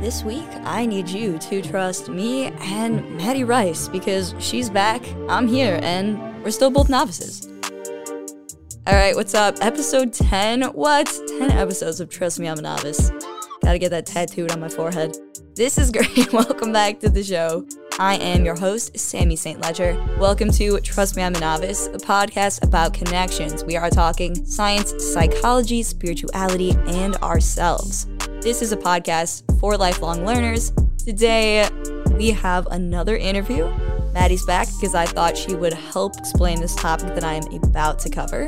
This week, I need you to trust me and Maddie Rice because she's back, I'm here, and we're still both novices. All right, what's up? Episode 10. What? 10 episodes of Trust Me, I'm a Novice. Gotta get that tattooed on my forehead. This is great. Welcome back to the show. I am your host, Sammy St. Ledger. Welcome to Trust Me, I'm a Novice, a podcast about connections. We are talking science, psychology, spirituality, and ourselves. This is a podcast for lifelong learners. Today, we have another interview. Maddie's back because I thought she would help explain this topic that I am about to cover.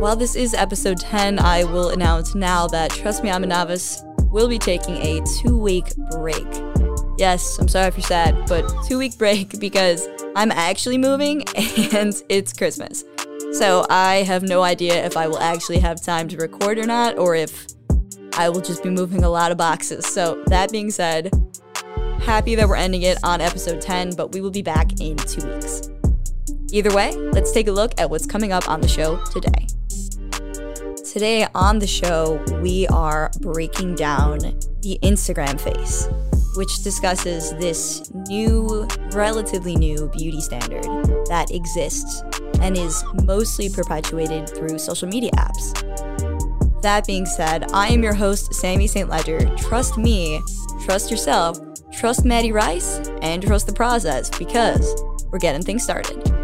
While this is episode 10, I will announce now that Trust Me, I'm a Novice will be taking a two week break. Yes, I'm sorry if you're sad, but two week break because I'm actually moving and it's Christmas. So I have no idea if I will actually have time to record or not, or if I will just be moving a lot of boxes. So that being said, happy that we're ending it on episode 10, but we will be back in two weeks. Either way, let's take a look at what's coming up on the show today. Today on the show, we are breaking down the Instagram face which discusses this new, relatively new beauty standard that exists and is mostly perpetuated through social media apps. That being said, I am your host, Sammy St. Ledger. Trust me, trust yourself, trust Maddie Rice, and trust the process because we're getting things started.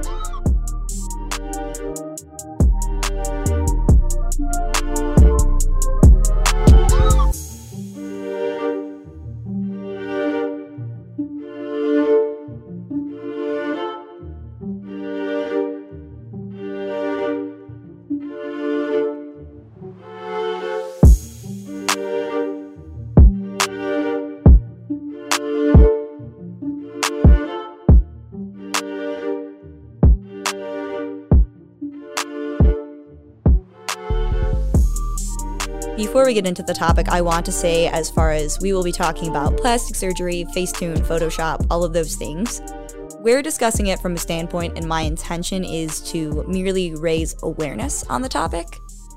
Before we get into the topic, I want to say, as far as we will be talking about plastic surgery, Facetune, Photoshop, all of those things, we're discussing it from a standpoint, and my intention is to merely raise awareness on the topic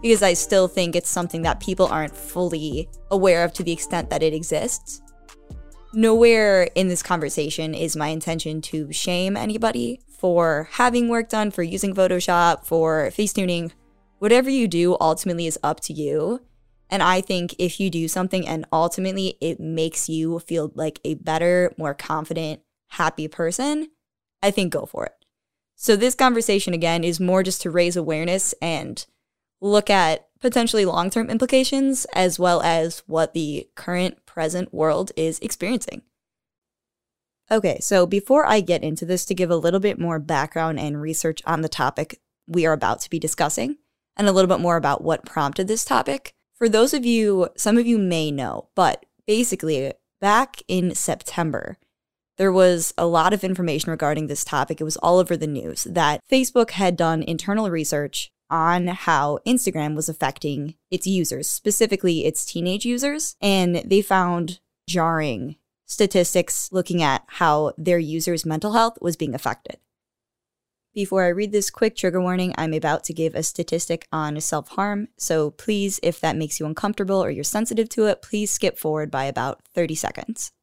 because I still think it's something that people aren't fully aware of to the extent that it exists. Nowhere in this conversation is my intention to shame anybody for having work done, for using Photoshop, for face tuning. Whatever you do ultimately is up to you. And I think if you do something and ultimately it makes you feel like a better, more confident, happy person, I think go for it. So, this conversation again is more just to raise awareness and look at potentially long term implications as well as what the current present world is experiencing. Okay, so before I get into this, to give a little bit more background and research on the topic we are about to be discussing, and a little bit more about what prompted this topic, for those of you, some of you may know, but basically, back in September, there was a lot of information regarding this topic. It was all over the news that Facebook had done internal research on how Instagram was affecting its users, specifically its teenage users, and they found jarring statistics looking at how their users' mental health was being affected. Before I read this quick trigger warning, I'm about to give a statistic on self harm. So please, if that makes you uncomfortable or you're sensitive to it, please skip forward by about 30 seconds.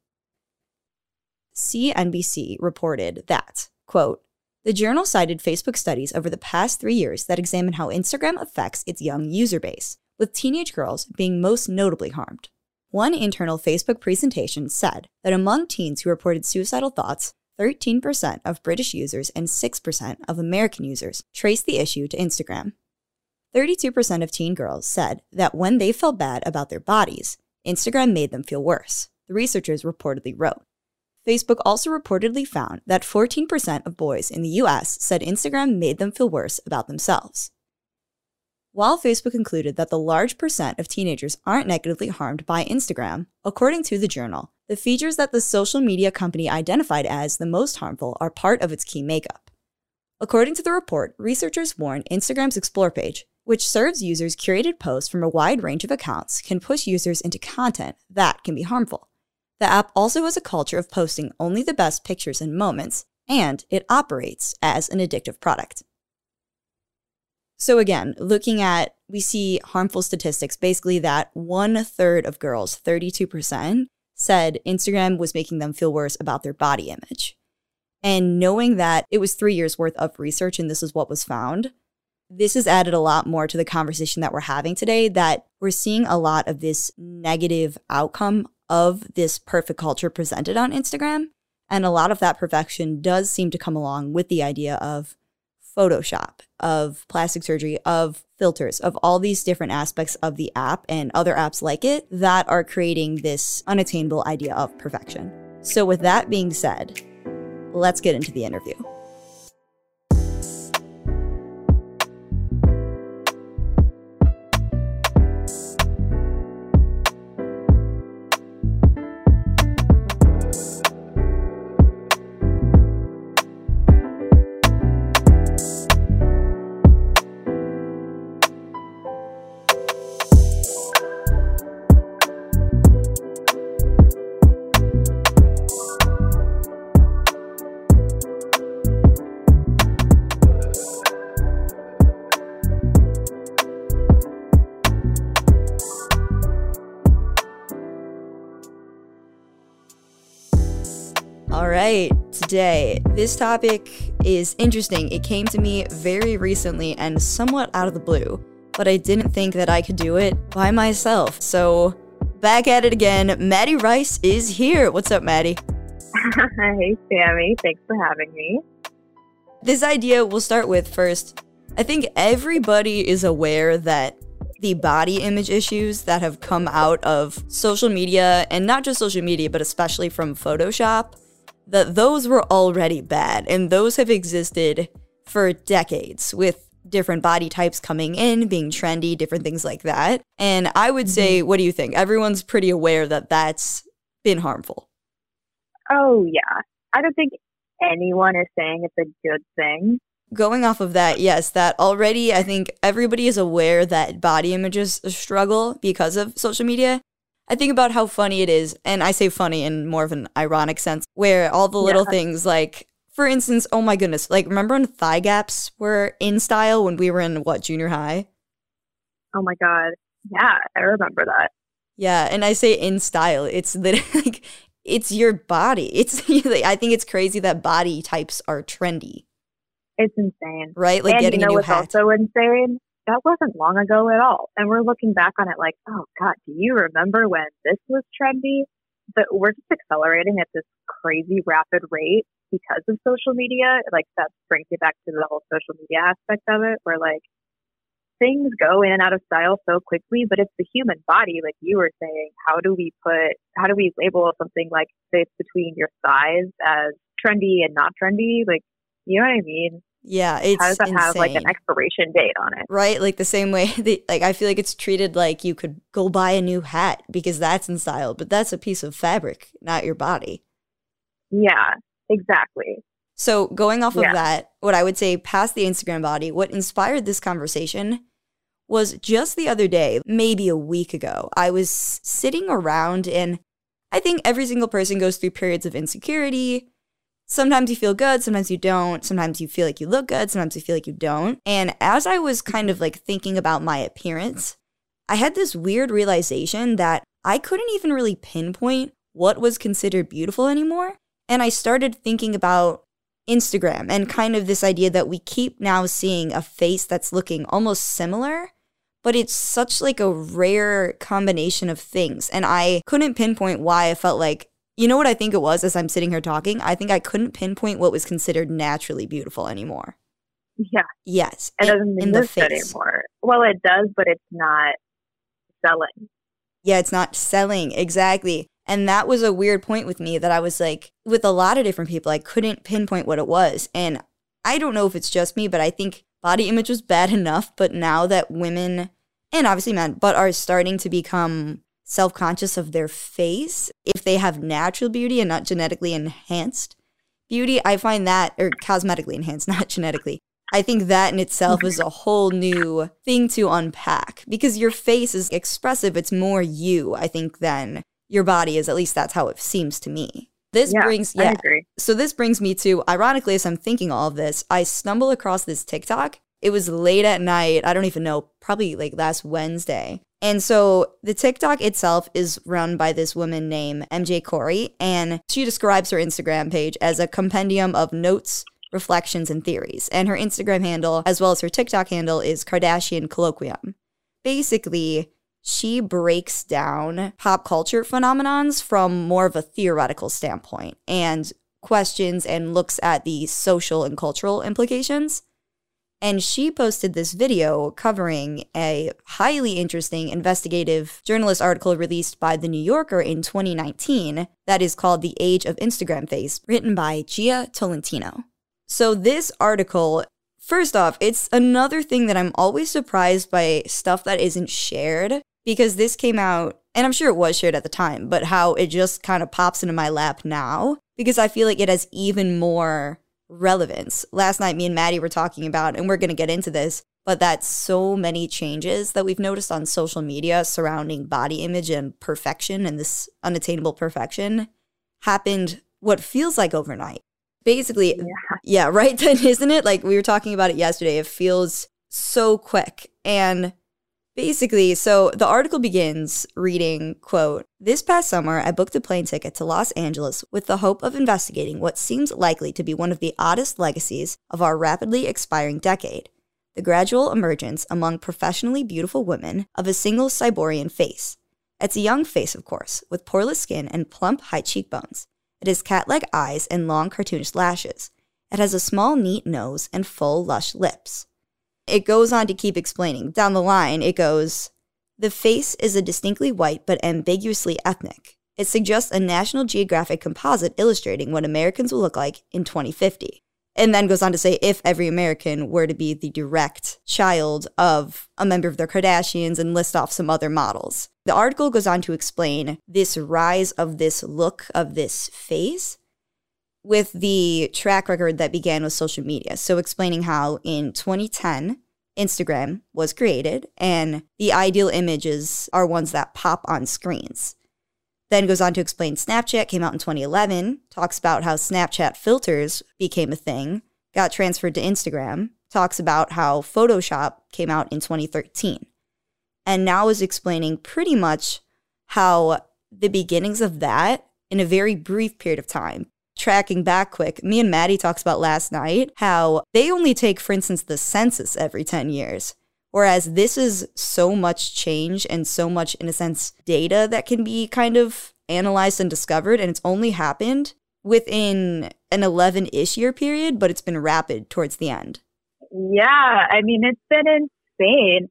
CNBC reported that, quote, the journal cited Facebook studies over the past three years that examine how Instagram affects its young user base, with teenage girls being most notably harmed. One internal Facebook presentation said that among teens who reported suicidal thoughts, 13% of British users and 6% of American users traced the issue to Instagram. 32% of teen girls said that when they felt bad about their bodies, Instagram made them feel worse, the researchers reportedly wrote. Facebook also reportedly found that 14% of boys in the US said Instagram made them feel worse about themselves. While Facebook concluded that the large percent of teenagers aren't negatively harmed by Instagram, according to the journal, the features that the social media company identified as the most harmful are part of its key makeup. According to the report, researchers warn Instagram's Explore page, which serves users curated posts from a wide range of accounts, can push users into content that can be harmful. The app also has a culture of posting only the best pictures and moments, and it operates as an addictive product. So, again, looking at, we see harmful statistics basically that one third of girls, 32%, said Instagram was making them feel worse about their body image. And knowing that it was three years worth of research and this is what was found, this has added a lot more to the conversation that we're having today that we're seeing a lot of this negative outcome of this perfect culture presented on Instagram. And a lot of that perfection does seem to come along with the idea of Photoshop, of plastic surgery, of filters, of all these different aspects of the app and other apps like it that are creating this unattainable idea of perfection. So, with that being said, let's get into the interview. This topic is interesting. It came to me very recently and somewhat out of the blue, but I didn't think that I could do it by myself. So, back at it again. Maddie Rice is here. What's up, Maddie? hey, Sammy. Thanks for having me. This idea we'll start with first. I think everybody is aware that the body image issues that have come out of social media, and not just social media, but especially from Photoshop, that those were already bad and those have existed for decades with different body types coming in, being trendy, different things like that. And I would say, mm-hmm. what do you think? Everyone's pretty aware that that's been harmful. Oh, yeah. I don't think anyone is saying it's a good thing. Going off of that, yes, that already I think everybody is aware that body images struggle because of social media. I think about how funny it is, and I say funny in more of an ironic sense, where all the little yeah. things like, for instance, oh my goodness, like remember when thigh gaps were in style when we were in what junior high? Oh my god, yeah, I remember that. Yeah, and I say in style, it's literally like it's your body. It's I think it's crazy that body types are trendy. It's insane, right? Like and getting you know a new what's hat. also insane that wasn't long ago at all. And we're looking back on it like, oh God, do you remember when this was trendy? But we're just accelerating at this crazy rapid rate because of social media. Like that brings me back to the whole social media aspect of it, where like things go in and out of style so quickly, but it's the human body, like you were saying. How do we put, how do we label something like this between your size as trendy and not trendy? Like, you know what I mean? Yeah, it's how does that insane. have like an expiration date on it? Right, like the same way that like I feel like it's treated like you could go buy a new hat because that's in style, but that's a piece of fabric, not your body. Yeah, exactly. So going off yeah. of that, what I would say past the Instagram body, what inspired this conversation was just the other day, maybe a week ago, I was sitting around and I think every single person goes through periods of insecurity, sometimes you feel good, sometimes you don't. Sometimes you feel like you look good, sometimes you feel like you don't. And as I was kind of like thinking about my appearance, I had this weird realization that I couldn't even really pinpoint what was considered beautiful anymore. And I started thinking about Instagram and kind of this idea that we keep now seeing a face that's looking almost similar, but it's such like a rare combination of things. And I couldn't pinpoint why I felt like you know what I think it was as I'm sitting here talking? I think I couldn't pinpoint what was considered naturally beautiful anymore. Yeah. Yes. It doesn't in, exist anymore. Well, it does, but it's not selling. Yeah, it's not selling. Exactly. And that was a weird point with me that I was like, with a lot of different people, I couldn't pinpoint what it was. And I don't know if it's just me, but I think body image was bad enough. But now that women, and obviously men, but are starting to become self conscious of their face if they have natural beauty and not genetically enhanced beauty. I find that, or cosmetically enhanced, not genetically. I think that in itself is a whole new thing to unpack because your face is expressive. It's more you, I think, than your body is. At least that's how it seems to me. This yeah, brings, yeah. So this brings me to, ironically, as I'm thinking all of this, I stumble across this TikTok. It was late at night. I don't even know, probably like last Wednesday. And so the TikTok itself is run by this woman named MJ Corey, and she describes her Instagram page as a compendium of notes, reflections, and theories. And her Instagram handle, as well as her TikTok handle, is Kardashian Kolloquium. Basically, she breaks down pop culture phenomenons from more of a theoretical standpoint and questions and looks at the social and cultural implications. And she posted this video covering a highly interesting investigative journalist article released by The New Yorker in 2019 that is called The Age of Instagram Face, written by Jia Tolentino. So, this article, first off, it's another thing that I'm always surprised by stuff that isn't shared because this came out, and I'm sure it was shared at the time, but how it just kind of pops into my lap now because I feel like it has even more relevance. Last night, me and Maddie were talking about, and we're going to get into this, but that so many changes that we've noticed on social media surrounding body image and perfection and this unattainable perfection happened what feels like overnight. Basically, yeah, yeah right then, isn't it? Like we were talking about it yesterday. It feels so quick. And Basically, so the article begins reading, quote, This past summer, I booked a plane ticket to Los Angeles with the hope of investigating what seems likely to be one of the oddest legacies of our rapidly expiring decade the gradual emergence among professionally beautiful women of a single Cyborgian face. It's a young face, of course, with poreless skin and plump, high cheekbones. It has cat like eyes and long, cartoonish lashes. It has a small, neat nose and full, lush lips. It goes on to keep explaining. Down the line, it goes The face is a distinctly white but ambiguously ethnic. It suggests a National Geographic composite illustrating what Americans will look like in 2050. And then goes on to say if every American were to be the direct child of a member of the Kardashians and list off some other models. The article goes on to explain this rise of this look of this face with the track record that began with social media. So, explaining how in 2010, Instagram was created and the ideal images are ones that pop on screens. Then goes on to explain Snapchat came out in 2011, talks about how Snapchat filters became a thing, got transferred to Instagram, talks about how Photoshop came out in 2013. And now is explaining pretty much how the beginnings of that in a very brief period of time tracking back quick, me and Maddie talks about last night how they only take, for instance, the census every 10 years. Whereas this is so much change and so much, in a sense, data that can be kind of analyzed and discovered. And it's only happened within an 11 ish year period, but it's been rapid towards the end. Yeah. I mean, it's been insane.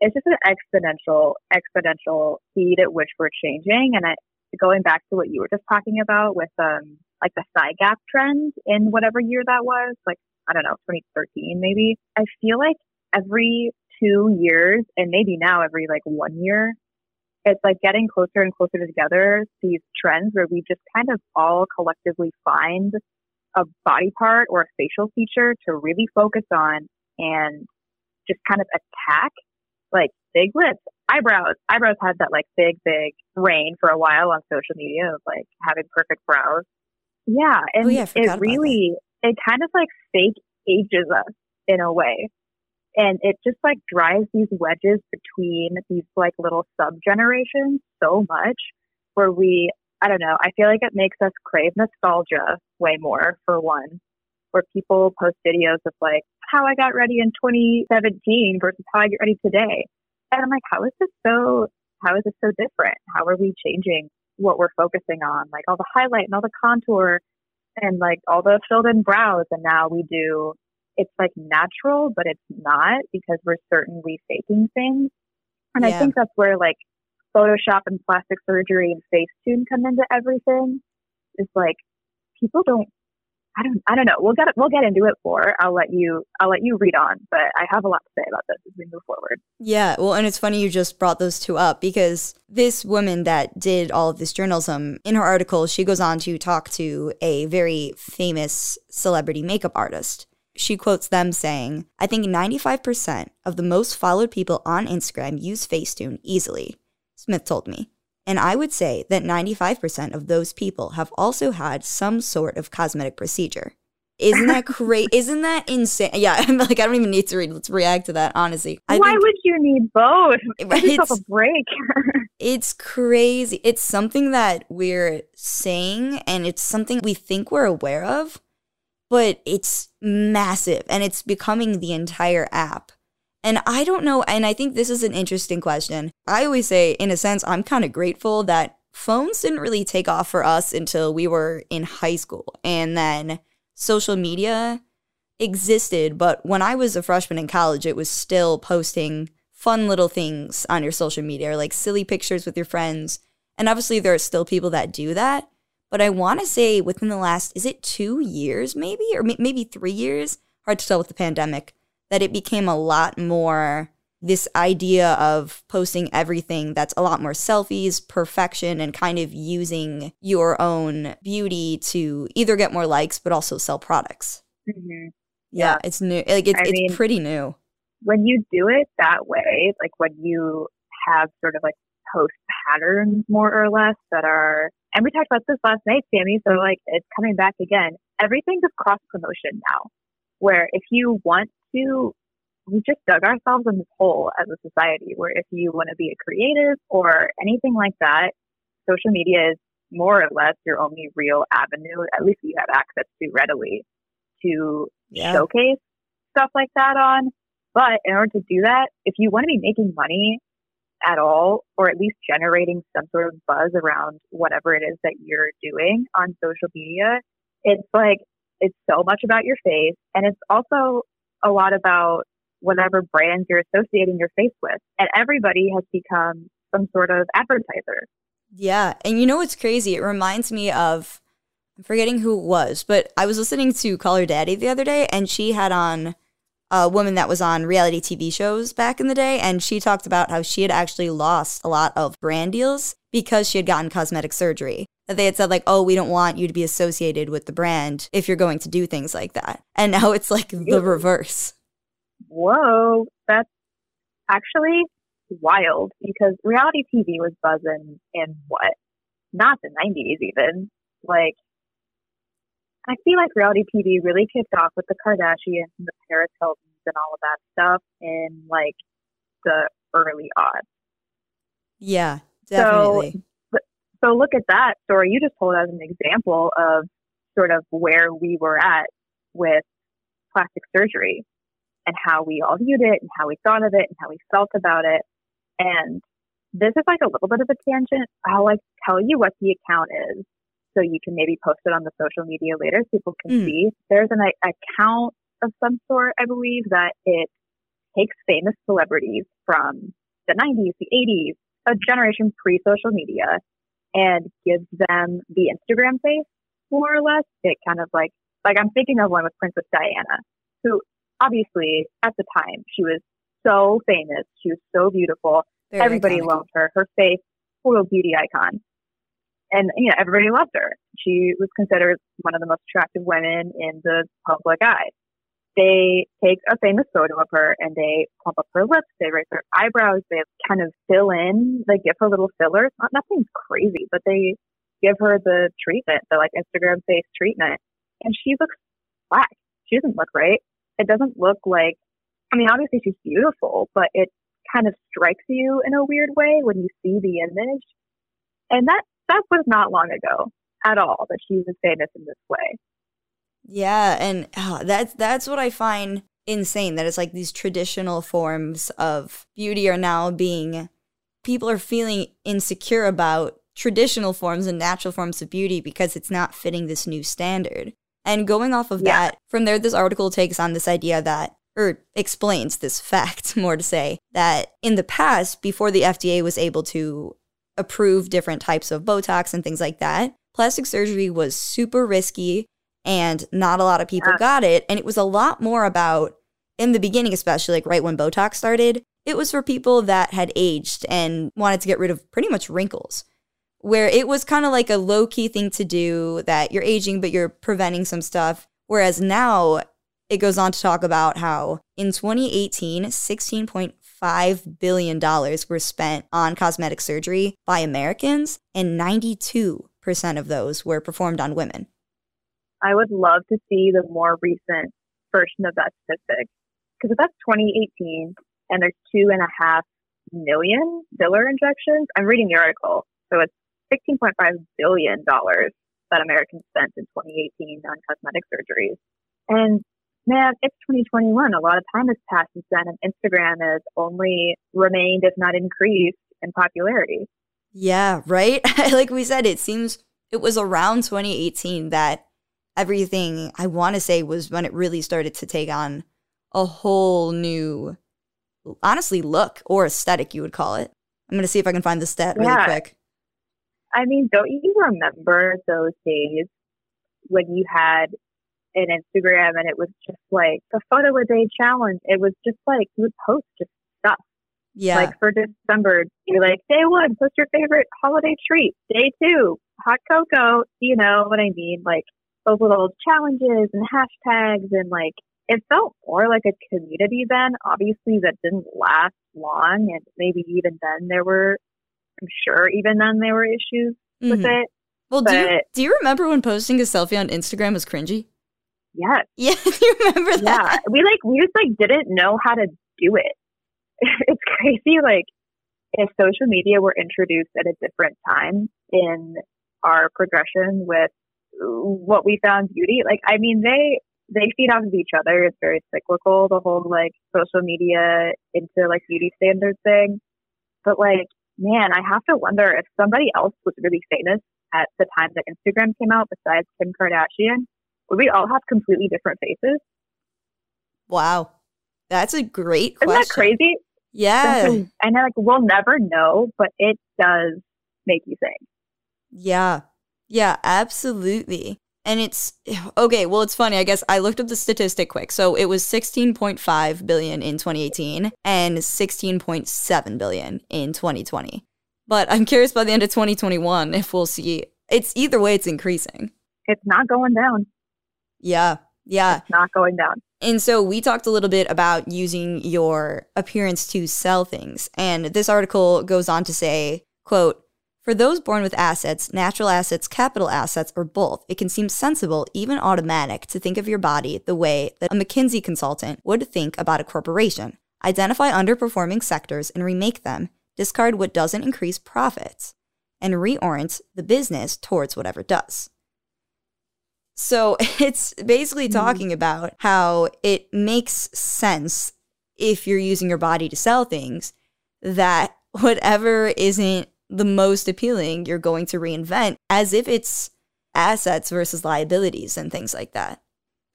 It's just an exponential, exponential speed at which we're changing. And I, going back to what you were just talking about with um, like the thigh gap trend in whatever year that was, like, I don't know, 2013 maybe. I feel like every two years and maybe now every like one year, it's like getting closer and closer together, these trends where we just kind of all collectively find a body part or a facial feature to really focus on and just kind of attack like big lips, eyebrows. Eyebrows had that like big, big reign for a while on social media of like having perfect brows. Yeah, and oh, yeah, it really it kind of like fake ages us in a way. And it just like drives these wedges between these like little sub generations so much where we I don't know, I feel like it makes us crave nostalgia way more for one. Where people post videos of like how I got ready in 2017 versus how I get ready today. And I'm like, how is this so how is this so different? How are we changing what we're focusing on, like all the highlight and all the contour and like all the filled in brows. And now we do, it's like natural, but it's not because we're certainly faking things. And yeah. I think that's where like Photoshop and plastic surgery and Facetune come into everything. It's like people don't I don't I don't know. We'll get we'll get into it more. I'll let you I'll let you read on, but I have a lot to say about this as we move forward. Yeah, well, and it's funny you just brought those two up because this woman that did all of this journalism in her article, she goes on to talk to a very famous celebrity makeup artist. She quotes them saying, I think 95% of the most followed people on Instagram use Facetune easily, Smith told me. And I would say that 95% of those people have also had some sort of cosmetic procedure. Isn't that crazy? Isn't that insane? Yeah, I'm like, I don't even need to read. Let's react to that, honestly. I Why think would you need both? Give yourself it's, a break. it's crazy. It's something that we're saying and it's something we think we're aware of, but it's massive and it's becoming the entire app. And I don't know. And I think this is an interesting question. I always say, in a sense, I'm kind of grateful that phones didn't really take off for us until we were in high school. And then social media existed. But when I was a freshman in college, it was still posting fun little things on your social media, or like silly pictures with your friends. And obviously, there are still people that do that. But I want to say within the last, is it two years maybe, or maybe three years? Hard to tell with the pandemic that it became a lot more this idea of posting everything that's a lot more selfies, perfection, and kind of using your own beauty to either get more likes but also sell products. hmm Yeah, Yeah. it's new. Like it's I it's mean- pretty new. When you do it that way, like when you have sort of like post patterns more or less that are, and we talked about this last night, Sammy, so like it's coming back again. Everything's a cross promotion now, where if you want to we just dug ourselves in this hole as a society where if you want to be a creative or anything like that, social media is more or less your only real avenue, at least you have access to readily, to Yeah. showcase stuff like that on. But in order to do that, if you want to be making money at all, or at least generating some sort of buzz around whatever it is that you're doing on social media, it's like, it's so much about your face. And it's also a lot about whatever brands you're associating your face with. And everybody has become some sort of advertiser. Yeah. And you know what's crazy? It reminds me of I'm forgetting who it was, but I was listening to Call Her Daddy the other day and she had on a woman that was on reality TV shows back in the day and she talked about how she had actually lost a lot of brand deals because she had gotten cosmetic surgery. That they had said like, "Oh, we don't want you to be associated with the brand if you're going to do things like that." And now it's like the reverse. Whoa, that's actually wild because reality TV was buzzing in what? Not the 90s even. Like, I feel like reality TV really kicked off with the Kardashians and the Paris Hiltons and all of that stuff in like the early odds. Yeah, definitely. So look at that story you just told as an example of sort of where we were at with plastic surgery and how we all viewed it and how we thought of it and how we felt about it. And this is like a little bit of a tangent. I'll like tell you what the account is so you can maybe post it on the social media later so people can Mm. see. There's an a- account of some sort, I believe, that it takes famous celebrities from the 90s, the 80s, a generation pre social media, and gives them the Instagram face, more or less. It kind of like, like I'm thinking of one with Princess Diana, who obviously at the time she was so famous, she was so beautiful, Very everybody iconic. loved her. Her face, total beauty icon. And, you know, everybody loved her. She was considered one of the most attractive women in the public eye. They take a famous photo of her and they plump up her lips, they raise her eyebrows, they kind of fill in, they give her little fillers. Not nothing crazy, but they give her the treatment, the like Instagram face treatment. And she looks black. She doesn't look right. It doesn't look like I mean, obviously she's beautiful, but it kind of strikes you in a weird way when you see the image. And that that was not long ago at all that she was famous in this way. Yeah, and oh, that's that's what I find insane that it's like these traditional forms of beauty are now being people are feeling insecure about traditional forms and natural forms of beauty because it's not fitting this new standard. And going off of Yeah. that, from there this article takes on this idea that or explains this fact more to say that in the past before the FDA was able to approve different types of botox and things like that, plastic surgery was super risky and not a lot of people Yeah. got it. And it was a lot more about, in the beginning, especially like right when Botox started, it was for people that had aged and wanted to get rid of pretty much wrinkles, where it was kind of like a low key thing to do that you're aging, but you're preventing some stuff. Whereas now it goes on to talk about how in 2018, $16.5 billion were spent on cosmetic surgery by Americans, and 92% of those were performed on women. I would love to see the more recent version of that statistic. Because if that's 2018 and there's two and a half million filler injections, I'm reading the article. So it's $16.5 billion that Americans spent in 2018 on cosmetic surgeries. And man, it's 2021. A lot of time has passed since then, and Instagram has only remained, if not increased, in popularity. Yeah, right? like we said, it seems it was around 2018 that everything I want to say was when it really started to take on a whole new, honestly, look or aesthetic, you would call it. I'm going to see if I can find the stat really Yeah. quick. I mean, don't you remember those days when you had an Instagram and it was just like the photo a day challenge? It was just like you would post just stuff. Yeah. Like for December, you're like, day one, post your favorite holiday treat. Day two, hot cocoa. You know what I mean? Like those little challenges and hashtags and like it felt more like a community then. Obviously, that didn't last long, and maybe even then there were, I'm sure even then there were issues with Mhm. it. Well, do you, do you remember when posting a selfie on Instagram was cringy? Yes, Yeah, you remember that? yeah. We like we just like didn't know how to do it. it's crazy. Like if social media were introduced at a different time in our progression with what we found beauty, like I mean they they feed off of each other. It's very cyclical. The whole like social media into like beauty standards thing. But like, man, I have to wonder if somebody else was really famous at the time that Instagram came out besides Kim Kardashian, would we all have completely different faces? Wow. That's a great question. Isn't that crazy? Yeah. And like we'll never know, but it does make you think. Yeah. Yeah, absolutely. And it's okay, well it's funny. I guess I looked up the statistic quick. So it was 16.5 billion in 2018 and 16.7 billion in 2020. But I'm curious by the end of 2021 if we'll see it's either way it's increasing. It's not going down. Yeah. Yeah. It's not going down. And so we talked a little bit about using your appearance to sell things. And this article goes on to say, quote, for those born with assets, natural assets, capital assets, or both, it can seem sensible, even automatic, to think of your body the way that a McKinsey consultant would think about a corporation. Identify underperforming sectors and remake them, discard what doesn't increase profits, and reorient the business towards whatever does. So it's basically Mhm. talking about how it makes sense if you're using your body to sell things that whatever isn't the most appealing, you're going to reinvent as if it's assets versus liabilities and things like that.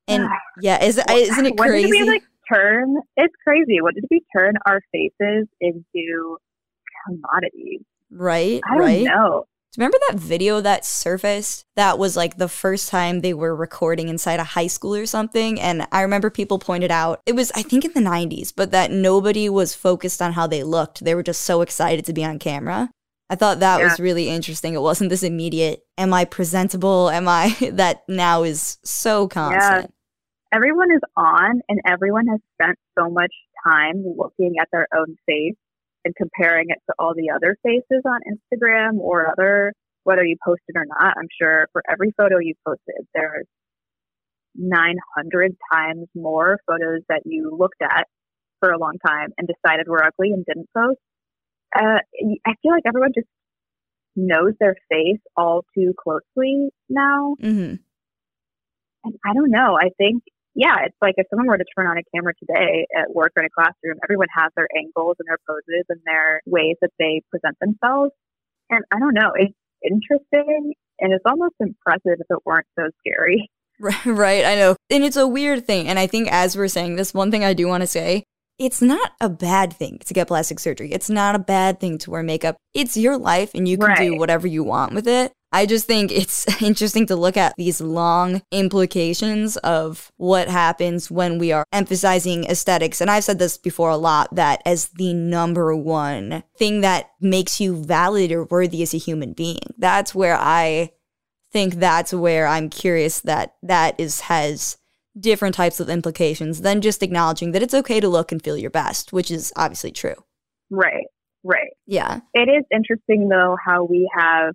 And yeah, is, isn't it crazy? When did we like turn? It's crazy. What did we turn our faces into commodities? right? I don't right? know. Remember that video that surfaced that was like the first time they were recording inside a high school or something? And I remember people pointed out it was, I think, in the 90s, but that nobody was focused on how they looked. They were just so excited to be on camera. I thought that was really interesting. It wasn't this immediate, am I presentable? Am I that now is so constant? Everyone is on, and everyone has spent so much time looking at their own face and comparing it to all the other faces on Instagram or other, whether you post it or not. I'm sure for every photo you posted, there's 900 times more photos that you looked at for a long time and decided were ugly and didn't post. Uh, I feel like everyone just knows their face all too closely now. hmm And I don't know. I think, yeah, it's like if someone were to turn on a camera today at work or in a classroom, everyone has their angles and their poses and their ways that they present themselves. And I don't know. It's interesting and it's almost impressive if it weren't so scary. Right, I know. And it's a weird thing. And I think as we're saying this, one thing I do want to say it's not a bad thing to get plastic surgery. It's not a bad thing to wear makeup. It's your life and you can do whatever you want with it. I just think it's interesting to look at these long implications of what happens when we are emphasizing aesthetics. And I've said this before a lot that as the number one thing that makes you valid or worthy as a human being. That's where I think that's where I'm curious that that is has different types of implications than just acknowledging that it's okay to look and feel your best, which is obviously true. Right, right. Yeah. It is interesting though how we have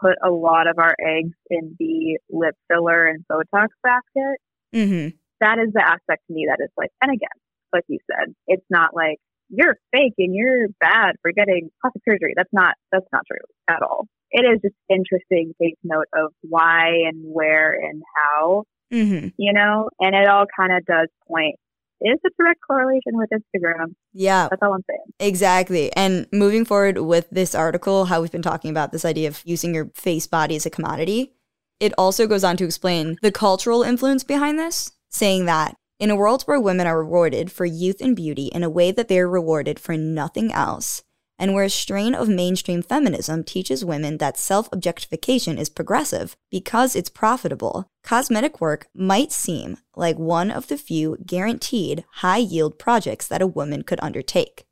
put a lot of our eggs in the lip filler and Botox basket. Mm-hmm. That is the aspect to me that is like, and again, like you said, it's not like you're fake and you're bad for getting plastic surgery. That's not that's not true at all. It is just interesting to take note of why and where and how, Mm-hmm. you know, and it all kind of does point. is a direct correlation with Instagram. Yeah, That's all I'm saying. exactly. And moving forward with this article, how we've been talking about this idea of using your face body as a commodity, it also goes on to explain the cultural influence behind this, saying that in a world where women are rewarded for youth and beauty in a way that they're rewarded for nothing else, and where a strain of mainstream feminism teaches women that self objectification is progressive because it's profitable, cosmetic work might seem like one of the few guaranteed high yield projects that a woman could undertake.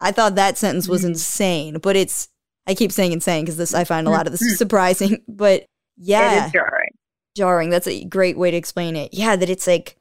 I thought that sentence was Mhm. insane, but it's, I keep saying insane because this, I find a lot of this surprising, but yeah is jarring. jarring. That's a great way to explain it. Yeah, that it's like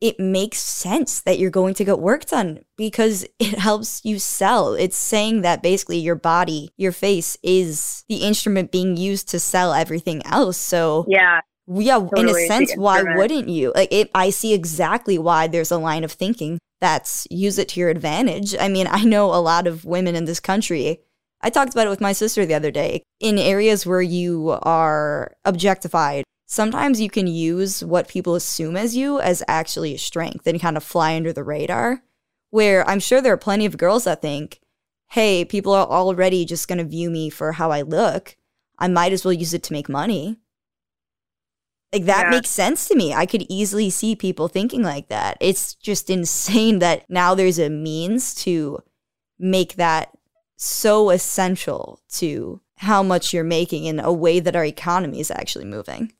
it makes sense that you're going to get work done because it helps you sell. It's saying that basically your body, your face is the instrument being used to sell everything else. So Yeah. yeah, in a sense, why wouldn't you? Like it I see exactly why there's a line of thinking that's use it to your advantage. I mean, I know a lot of women in this country. I talked about it with my sister the other day. In areas where you are objectified, sometimes you can use what people assume as you as actually a strength and kind of fly under the radar. Where I'm sure there are plenty of girls that think, hey, people are already just going to view me for how I look. I might as well use it to make money. Like that Yeah. makes sense to me. I could easily see people thinking like that. It's just insane that now there's a means to make that so essential to how much you're making in a way that our economy is actually moving.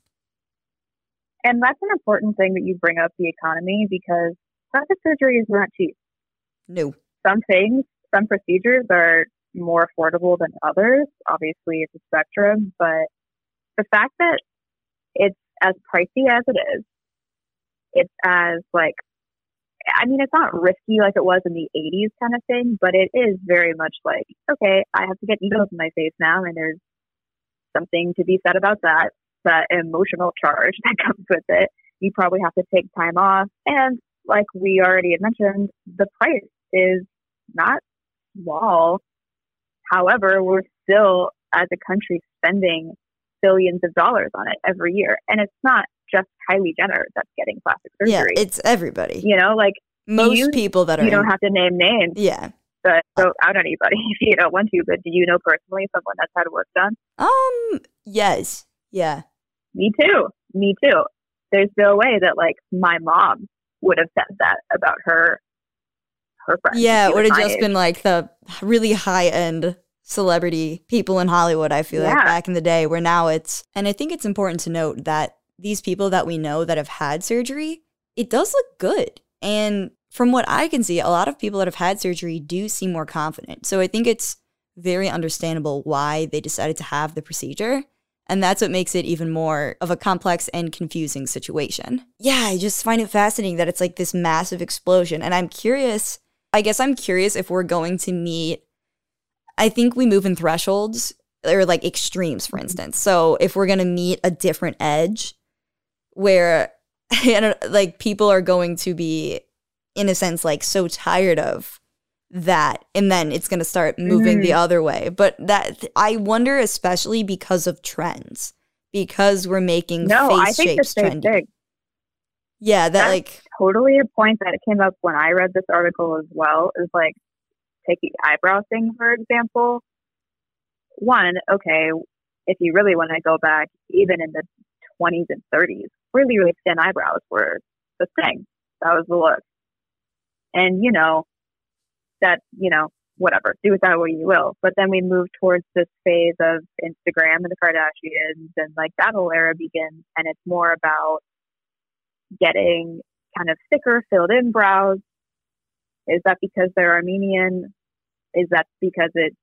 And that's an important thing that you bring up the economy because plastic surgery is not cheap. No. Some things, some procedures are more affordable than others. Obviously, it's a spectrum, but the fact that it's as pricey as it is, it's as like, I mean, it's not risky like it was in the 80s kind of thing, but it is very much like, okay, I have to get needles in my face now, and there's something to be said about that that emotional charge that comes with it. You probably have to take time off. And like we already had mentioned, the price is not small. However, we're still, as a country, spending billions of dollars on it every year. And it's not just Kylie Jenner that's getting plastic surgery. Yeah, it's everybody. you know, like Most you- people that are you don't in- have to name names, Yeah. but throw out anybody if you don't want to. But do you know personally someone that's had work done? Um yes. Yeah. Me too. Me too. There's no way that like my mom would have said that about her her friend. Yeah, it would have just age. been like the really high end celebrity people in Hollywood, I feel like back in the day, where now it's, and I think it's important to note that these people that we know that have had surgery, it does look good. And from what I can see, a lot of people that have had surgery do seem more confident. So I think it's very understandable why they decided to have the procedure. And that's what makes it even more of a complex and confusing situation. Yeah, I just find it fascinating that it's like this massive explosion. And I'm curious, I guess I'm curious if we're going to meet, I think we move in thresholds or like extremes, for mm-hmm. instance. So if we're going to meet a different edge where, like, people are going to be, in a sense, like so tired of that and then it's going to start moving the mm-hmm. other way but that i wonder especially because of trends because we're making No, I think the shapes same trendy thing. yeah that That's- like Totally a point that came up when I read this article as well is like take the eyebrow thing for example. One, okay, if you really want to go back, even in the 20s and 30s, really, really thin eyebrows were the thing. That was the look. And, you know, that, you know, whatever, do with that what you will. But then we move towards this phase of Instagram and the Kardashians, and like that whole era begins, and it's more about getting kind of thicker, filled in brows. Is that because they're Armenian? Is that because it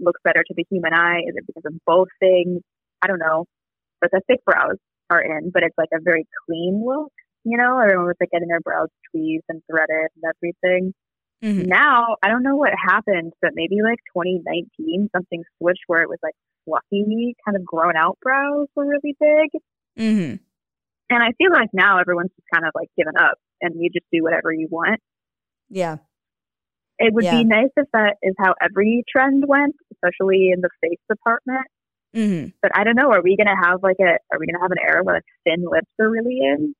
looks better to the human eye? Is it because of both things? I don't know. But the thick brows are in, but it's like a very clean look. You know, everyone was like getting their brows tweezed and threaded and everything. Mhm. Now, I don't know what happened, but maybe like 2019, something switched where it was like fluffy, kind of grown out brows were really big. Mm-hmm. And I feel like now everyone's just kind of like given up and you just do whatever you want. Yeah. It would Yeah. be nice if that is how every trend went, especially in the face department. Mm-hmm. But I don't know. Are we gonna have like a? Are we gonna have an era where like thin lips are really in?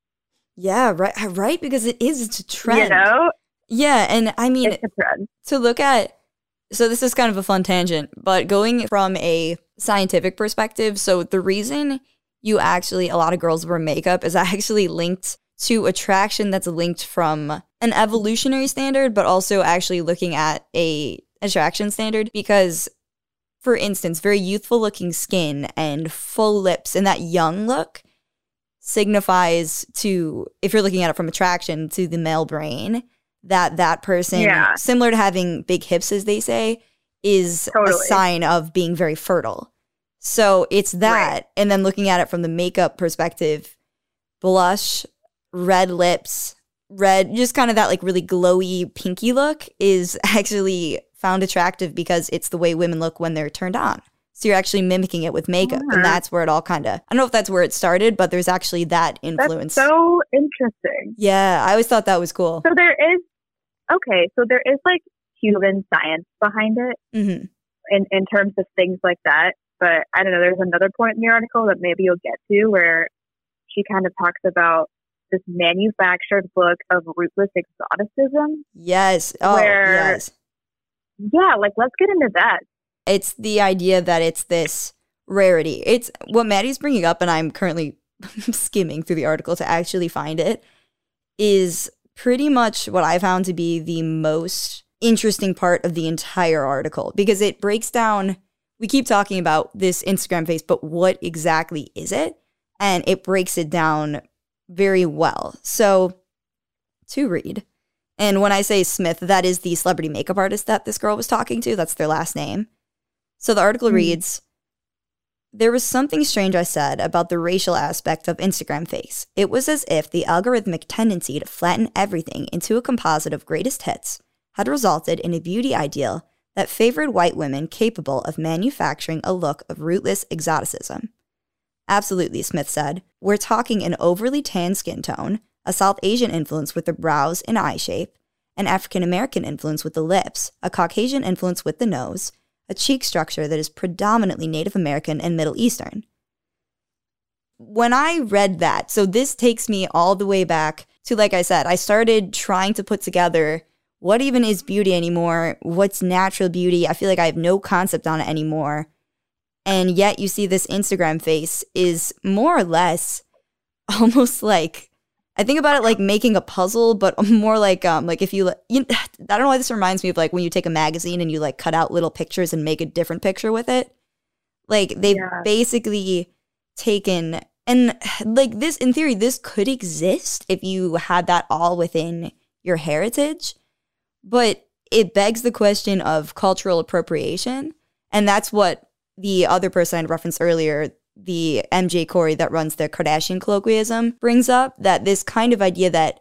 Yeah, right, right, because it is it's a trend. You know, Yeah, and I mean it's a trend. to look at so this is kind of a fun tangent, but going from a scientific perspective, so the reason you actually a lot of girls wear makeup is actually linked to attraction that's linked from an evolutionary standard, but also actually looking at a attraction standard because for instance, very youthful looking skin and full lips and that young look signifies to if you're looking at it from attraction to the male brain that that person Yeah. similar to having big hips as they say is a sign of being very fertile so it's that Right. and then looking at it from the makeup perspective blush red lips red just kind of that like really glowy pinky look is actually found attractive because it's the way women look when they're turned on so you're actually mimicking it with makeup Mhm. and that's where it all kind of i don't know if that's where it started but there's actually that That's influence so interesting. yeah i always thought that was cool So there is okay. So there is like human science behind it hmm in in terms of things like that. But I don't know. There's another point in the article that maybe you'll get to where she kind of talks about this manufactured book of rootless exoticism. yes oh Where- yes Yeah, like let's get into that. it's the idea that it's this rarity. It's what Maddie's bringing up, and I'm currently skimming through the article to actually find it, is pretty much what I found to be the most interesting part of the entire article because it breaks down. We keep talking about this Instagram face, but what exactly is it? And it breaks it down very well. So, to read, and when I say Smith, that is the celebrity makeup artist that this girl was talking to. That's their last name. So the article Hmm. reads There was something strange I said about the racial aspect of Instagram face. It was as if the algorithmic tendency to flatten everything into a composite of greatest hits had resulted in a beauty ideal that favored white women capable of manufacturing a look of rootless exoticism. Absolutely, Smith said. We're talking an overly tan skin tone, a South Asian influence with the brows and eye shape, an African American influence with the lips, a Caucasian influence with the nose, a cheek structure that is predominantly Native American and Middle Eastern. When I read that, so this takes me all the way back to, like I said, I started trying to put together what even is beauty anymore? What's natural beauty? I feel like I have no concept on it anymore. And yet you see this Instagram face is more or less almost like I think about it like making a puzzle, but more like um like if you, you I don't know why this reminds me of like when you take a magazine and you like cut out little pictures and make a different picture with it. Like they've Yeah. basically taken and like this in theory this could exist if you had that all within your heritage, but it begs the question of cultural appropriation, and that's what the other person I referenced earlier, the MJ Corey that runs the Kardashian Kolloquium, brings up that this kind of idea that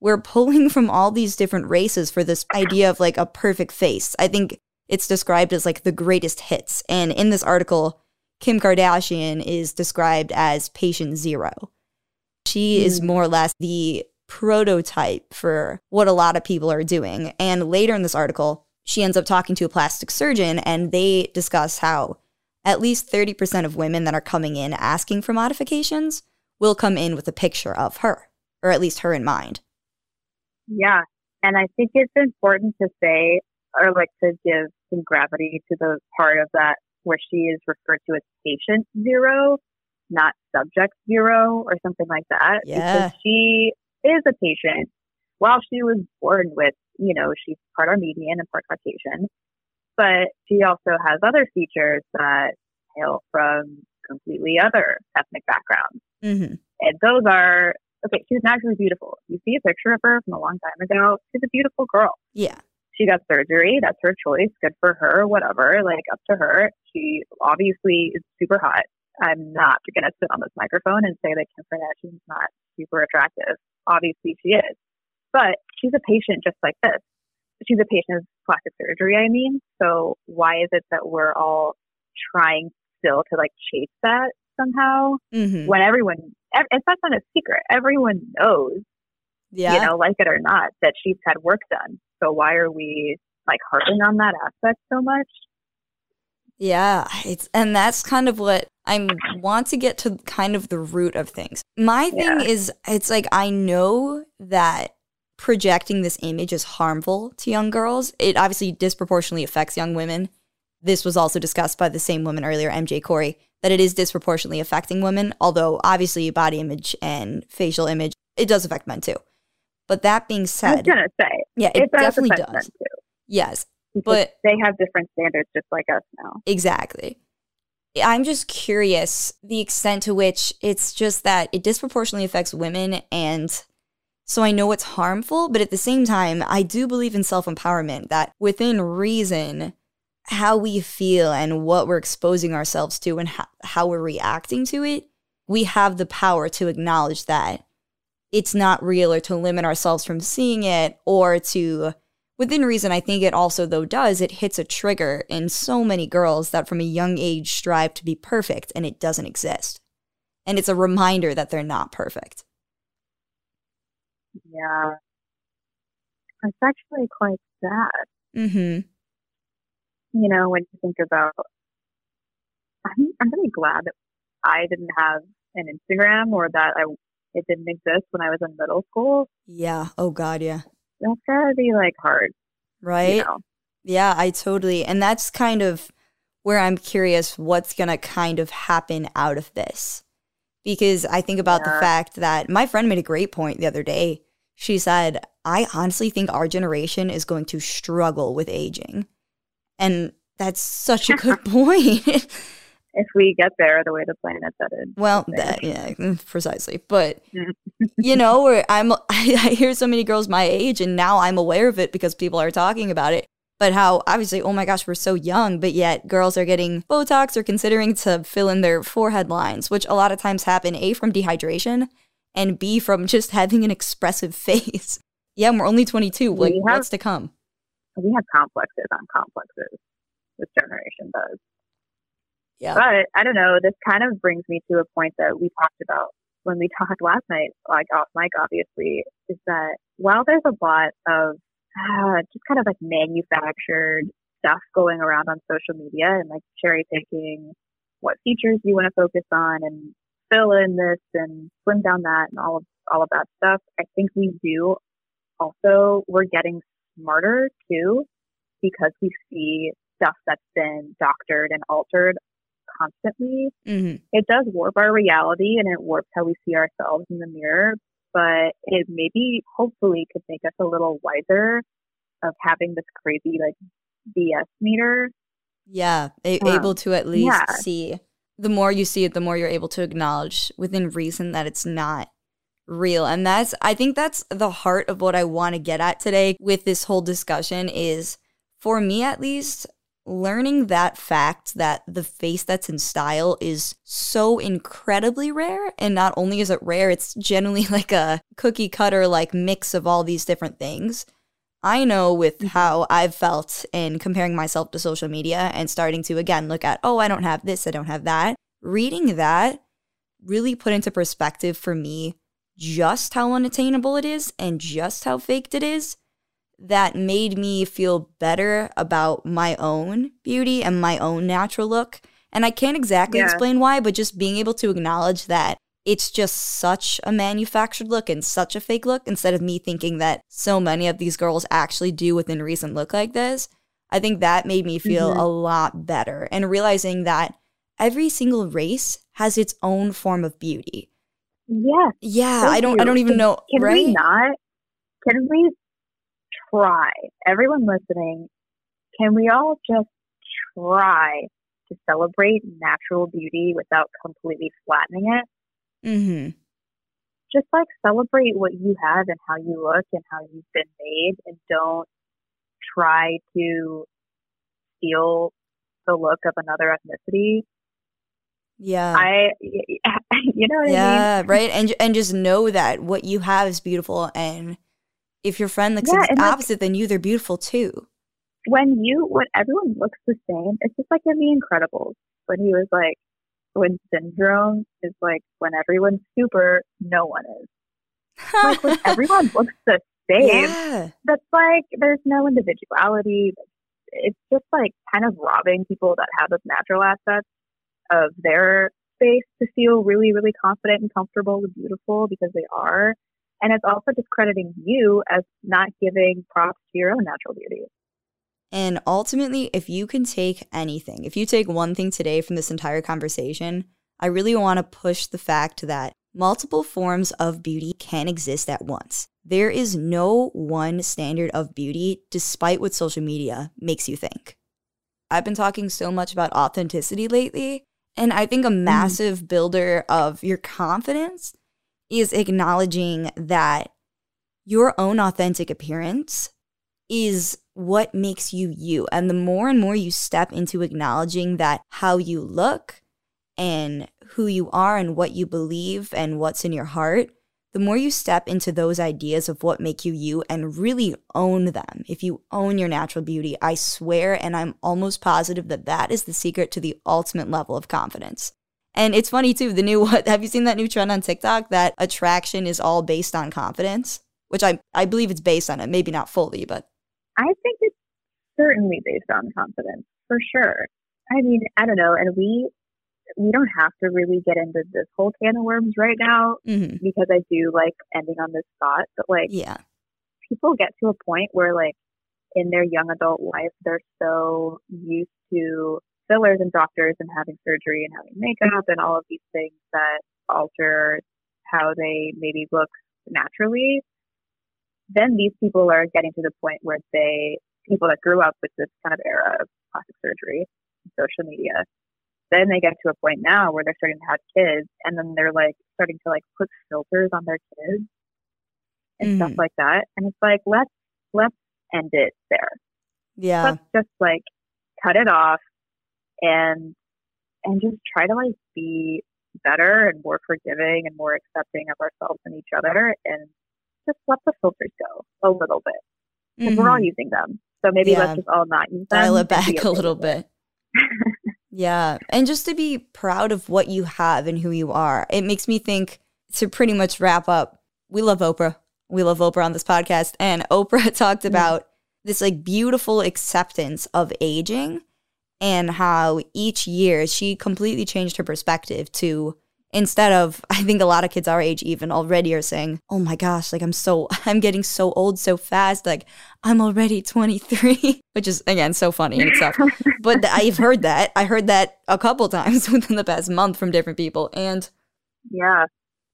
we're pulling from all these different races for this idea of like a perfect face. I think it's described as like the greatest hits. And in this article, Kim Kardashian is described as patient zero. She is Hmm. more or less the prototype for what a lot of people are doing. And later in this article, she ends up talking to a plastic surgeon and they discuss how at least 30% of women that are coming in asking for modifications will come in with a picture of her, or at least her in mind. Yeah. And I think it's important to say, or like to give some gravity to the part of that where she is referred to as patient zero, not subject zero or something like that. Yeah. Because she is a patient. While she was born with, you know, she's part Armenian and part Caucasian, but she also has other features that hail from completely other ethnic backgrounds. Mm-hmm. And those are okay, she's naturally beautiful. You see a picture of her from a long time ago, she's a beautiful girl. Yeah. She got surgery, that's her choice, good for her, whatever, like up to her. She obviously is super hot. I'm not gonna sit on this microphone and say that Kim Kardashian's not super attractive. Obviously she is. But she's a patient just like this. She's a patient plastic surgery, I mean. So why is it that we're all trying still to like chase that somehow hmm when everyone, ev- it's not a secret. Everyone knows, Yeah. you know, like it or not, that she's had work done. So why are we like harping on that aspect so much? Yeah, it's and that's kind of what I want to get to kind of the root of things. My thing Yeah. is it's like I know that projecting this image is harmful to young girls. It obviously disproportionately affects young women. This was also discussed by the same woman earlier, MJ Corey, that it is disproportionately affecting women, although obviously body image and facial image, it does affect men too. But that being said, I was gonna say yeah, it, it does definitely affect men does. too. Yes, because but they have different standards just like us now. Exactly. I'm just curious the extent to which it's just that it disproportionately affects women. And so I know it's harmful, but at the same time, I do believe in self empowerment that within reason, how we feel and what we're exposing ourselves to and how, how we're reacting to it, we have the power to acknowledge that. It's not real or to limit ourselves from seeing it or to within reason i think it also though does it hits a trigger in so many girls that from a young age strive to be perfect and it doesn't exist. And it's a reminder that they're not perfect Yeah, it's actually quite sad. mm-hmm You know, when you think about, I'm I'm really glad that I didn't have an Instagram or that I it didn't exist when I was in middle school. yeah oh god yeah That's gotta be like hard, right you know. Yeah, I totally. And that's kind of where I'm curious what's to kind of happen out of this. Because I think about the fact that my friend made a great point the other day. She said, I honestly think our generation is going to struggle with aging. And that's such a good point. If we get there the way the planet's headed. well, that, yeah, mm, precisely. But, Mm. you know, where I'm, I, I hear so many girls my age, and now I'm aware of it because people are talking about it. But how obviously, oh my gosh, we're so young, but yet girls are getting Botox or considering to fill in their forehead lines, which a lot of times happen A, from dehydration, and B, from just having an expressive face. yeah, and we're only 22. Like, have- what's to come? We have complexes on complexes. This generation does. Yeah. But I don't know. This kind of brings me to a point that we talked about when we talked last night, like off mic, obviously, is that while there's a lot of uh, just kind of like manufactured stuff going around on social media and like cherry picking what features you want to focus on and fill in this and slim down that and all of all of that stuff, I think we do. Also we're getting smarter too because we see stuff that's been doctored and altered constantly. Hmm it does warp our reality and it warps how we see ourselves in the mirror, but it maybe hopefully could make us a little wiser of having this crazy like BS meter. Yeah, a- Um, able to at least yeah. see. The more you see it, the more you're able to acknowledge within reason that it's not real. And that's, I think that's the heart of what I want to get at today with this whole discussion is for me at least, learning that fact that the face that's in style is so incredibly rare. And not only is it rare, it's generally like a cookie cutter, like mix of all these different things. I know with mm-hmm. how I've felt in comparing myself to social media and starting to again look at, oh, I don't have this, I don't have that. Reading that really put into perspective for me just how unattainable it is and just how faked it is. That made me feel better about my own beauty and my own natural look. And I can't exactly Yeah. explain why, but just being able to acknowledge that it's just such a manufactured look and such a fake look instead of me thinking that so many of these girls actually do within reason look like this. I think that made me feel Mhm. a lot better and realizing that every single race has its own form of beauty. Yes. Yeah, Thank I don't I don't even know, Can right? we not? Can we try? Everyone listening, can we all just try to celebrate natural beauty without completely flattening it? Mm-hmm. just like celebrate what you have and how you look and how you've been made and don't try to steal the look of another ethnicity. Yeah. I, you know what I mean? yeah, right. And and just know that what you have is beautiful and if your friend looks Yeah, ex- and, like- opposite than you, they're beautiful too. when you when everyone looks the same, it's just like in The Incredibles when he was like when syndrome is like when everyone's super, no one is. like when everyone looks the same, yeah. that's like there's no individuality. It's just like kind of robbing people that have those natural assets of their space to feel really, really confident and comfortable and beautiful because they are. And it's also discrediting you as not giving props to your own natural beauty. And ultimately, if you can take anything, if you take one thing today from this entire conversation, I really want to push the fact that multiple forms of beauty can exist at once. There is no one standard of beauty, despite what social media makes you think. I've been talking so much about authenticity lately, and I think a mm-hmm. massive mm. builder of your confidence is acknowledging that your own authentic appearance is what makes you you. And the more and more you step into acknowledging that how you look and who you are and what you believe and what's in your heart, the more you step into those ideas of what make you you and really own them. If you own your natural beauty, I swear and I'm almost positive that that is the secret to the ultimate level of confidence. And it's funny too, the new what have you seen that new trend on TikTok that attraction is all based on confidence? Which I I believe it's based on it, maybe not fully, but I think it's certainly based on confidence for sure. I mean, I don't know, and we we don't have to really get into this whole can of worms right now mm-hmm. because I do like ending on this thought. But like, yeah, people get to a point where like in their young adult life they're so used to fillers and doctors and having surgery and having makeup and all of these things that alter how they maybe look naturally then these people are getting to the point where they, people that grew up with this kind of era of plastic surgery, social media, then they get to a point now where they're starting to have kids and then they're like starting to like put filters on their kids and mm. stuff like that. And it's like, let's, let's end it there. Yeah. Let's just like cut it off and, and just try to like be better and more forgiving and more accepting of ourselves and each other and just let the filters go a little bit because mm-hmm. we're all mm-hmm. using them. So maybe yeah. let's just all not use them. Dial it back a little bit. yeah. And just to be proud of what you have and who you are. It makes me think to pretty much wrap up, we love Oprah. We love Oprah on this podcast. And Oprah talked mm-hmm. about this like beautiful acceptance of aging and how each year she completely changed her perspective to instead of i think a lot of kids our age even already are saying oh my gosh like i'm so i'm getting so old so fast like i'm already 23 which is again so funny in itself. But i've heard that. I heard that a couple times within the past month from different people and yeah.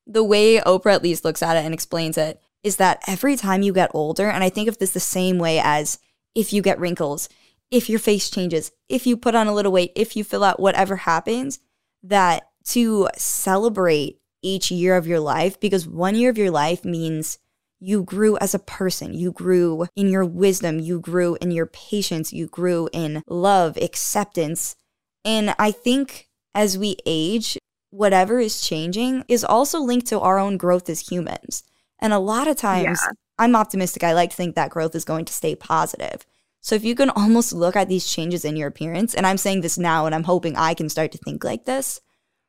the way oprah at least looks at it and explains it is that every time you get older and i think of this the same way as if you get wrinkles if your face changes if you put on a little weight if you fill out whatever happens that to celebrate each year of your life because one year of your life means you grew as a person. You grew in your wisdom. You grew in your patience. You grew in love, acceptance. And I think as we age, whatever is changing is also linked to our own growth as humans. And a lot of times, yeah. I'm optimistic. I like to think that growth is going to stay positive. So if you can almost look at these changes in your appearance, and I'm saying this now and I'm hoping I can start to think like this,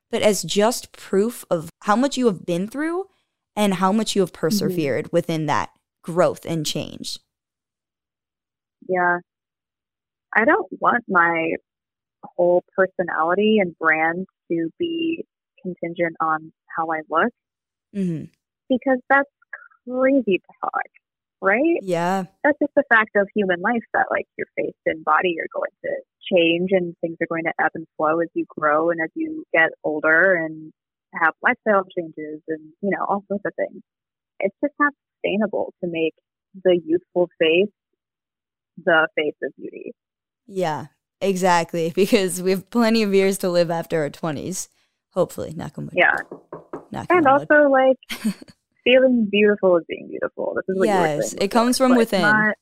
but as just proof of how much you have been through and how much you have mm-hmm. persevered mm-hmm. within that growth and change. Yeah. I don't want my whole personality and brand to be contingent on how I look mm-hmm. because that's crazy talk right? Yeah. That's just the fact of human life that like your face and body are going to change and things are going to ebb and flow as you grow and as you get older and have lifestyle changes and, you know, all sorts of things. It's just not sustainable to make the youthful face the face of beauty. Yeah, exactly. Because we have plenty of years to live after our 20s. Hopefully, knock on wood. Yeah. And also, like, feeling beautiful is being beautiful. This is what yes, it comes from within. Not,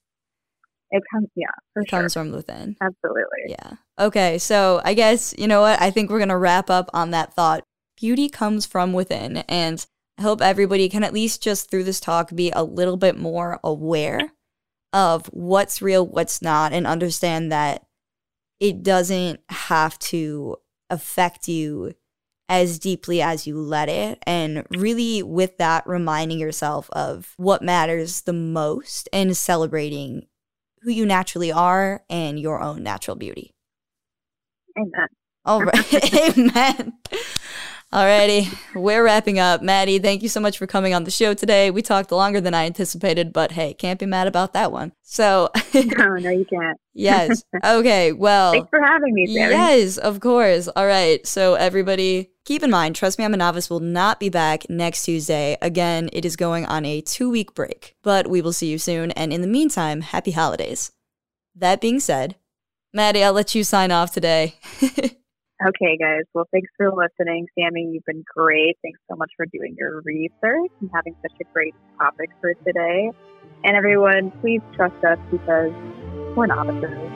it comes, yeah, it sure. comes from within. Absolutely. Yeah. Okay, so I guess you know what? I think we're gonna wrap up on that thought. Beauty comes from within, and I hope everybody can at least just through this talk be a little bit more aware of what's real, what's not, and understand that it doesn't have to affect you as deeply as you let it. And really, with that, reminding yourself of what matters the most and celebrating who you naturally are and your own natural beauty. Amen. All right. Amen. Alrighty, we're wrapping up. Maddie, thank you so much for coming on the show today. We talked longer than I anticipated, but hey, can't be mad about that one. So, no, no, you can't. yes. Okay. Well, thanks for having me, Sarah. Yes, of course. All right. So, everybody, keep in mind, Trust Me, I'm a Novice will not be back next Tuesday. Again, it is going on a two week break, but we will see you soon. And in the meantime, happy holidays. That being said, Maddie, I'll let you sign off today. Okay, guys. Well, thanks for listening. Sammy, you've been great. Thanks so much for doing your research and having such a great topic for today. And everyone, please trust us because we're novices.